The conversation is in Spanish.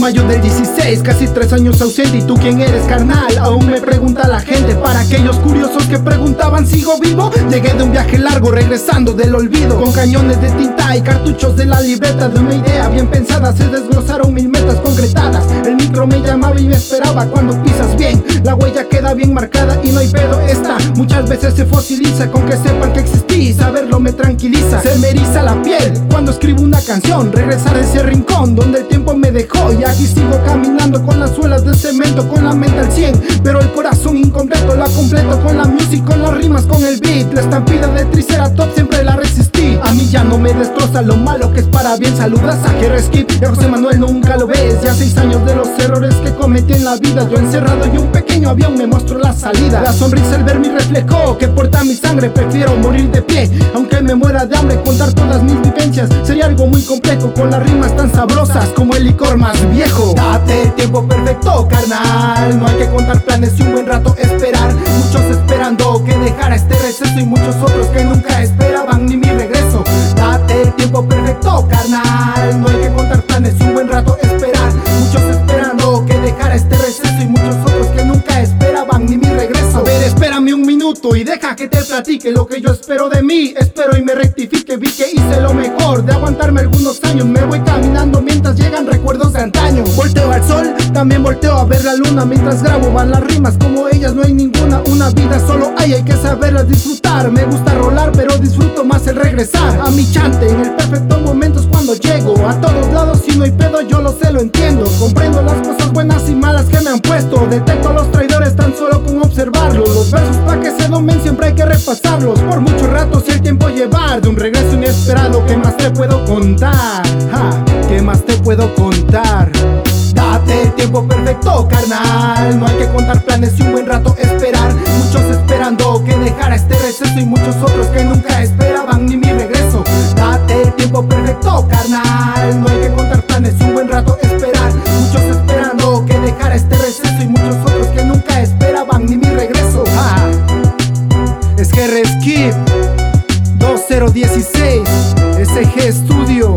mayo del 16, casi tres años ausente. ¿Y tú quién eres, carnal? Aún me pregunta la gente. Para aquellos curiosos que preguntaban ¿sigo vivo? Llegué de un viaje largo regresando del olvido. Con cañones de tinta y cartuchos de la libreta De una idea bien pensada. Se desglosaron mil metas concretadas. El micro me llamaba y me esperaba cuando pisas bien. La huella queda bien marcada y no hay pedo esta Muchas veces se fosiliza con que sepan que existí Saberlo me tranquiliza, se me eriza la piel Cuando escribo una canción, regresar a ese rincón Donde el tiempo me dejó y aquí sigo caminando Con las suelas de cemento, con la mente al 100 Pero el corazón incompleto la completo Con la música, con las rimas, con el beat La estampida de Triceratops destroza lo malo que es para bien Saludas a Jerry Skip. Y a José Manuel nunca lo ves Ya seis años de los errores que cometí en la vida. Yo encerrado y un pequeño avión me mostró la salida. La sonrisa al ver mi reflejo que porta mi sangre Prefiero morir de pie, aunque me muera de hambre Contar todas mis vivencias. Sería algo muy complejo Con las rimas tan sabrosas como el licor más viejo. Date tiempo perfecto, carnal. No hay que contar planes y un buen rato esperar. Muchos esperando que dejara este receso Y muchos otros que nunca y deja que te platique Lo que yo espero de mí, espero y me rectifique Vi que hice lo mejor. De aguantarme algunos años Me voy caminando mientras llegan recuerdos de antaño. Volteo al sol, también volteo a ver la luna. Mientras grabo van las rimas, como ellas no hay ninguna. Una vida solo hay, hay que saberla disfrutar. Me gusta rolar, pero disfruto más el regresar. A mi chante, en el perfecto momento es cuando llego. A todos lados, si no hay pedo, yo lo sé, lo entiendo. Comprendo las cosas buenas y malas que me han puesto. Detecto los traidores Los versos pa' que se domen siempre hay que repasarlos. Por mucho rato si el tiempo llevar De un regreso inesperado, ¿qué más te puedo contar? ¿Qué más te puedo contar? Date el tiempo perfecto, carnal. No hay que contar planes y un buen rato esperar. Muchos esperando que dejara este receso Y muchos otros que nunca esperaban ni mi regreso. Date el tiempo perfecto, carnal RSKIP 2016 SG Studio.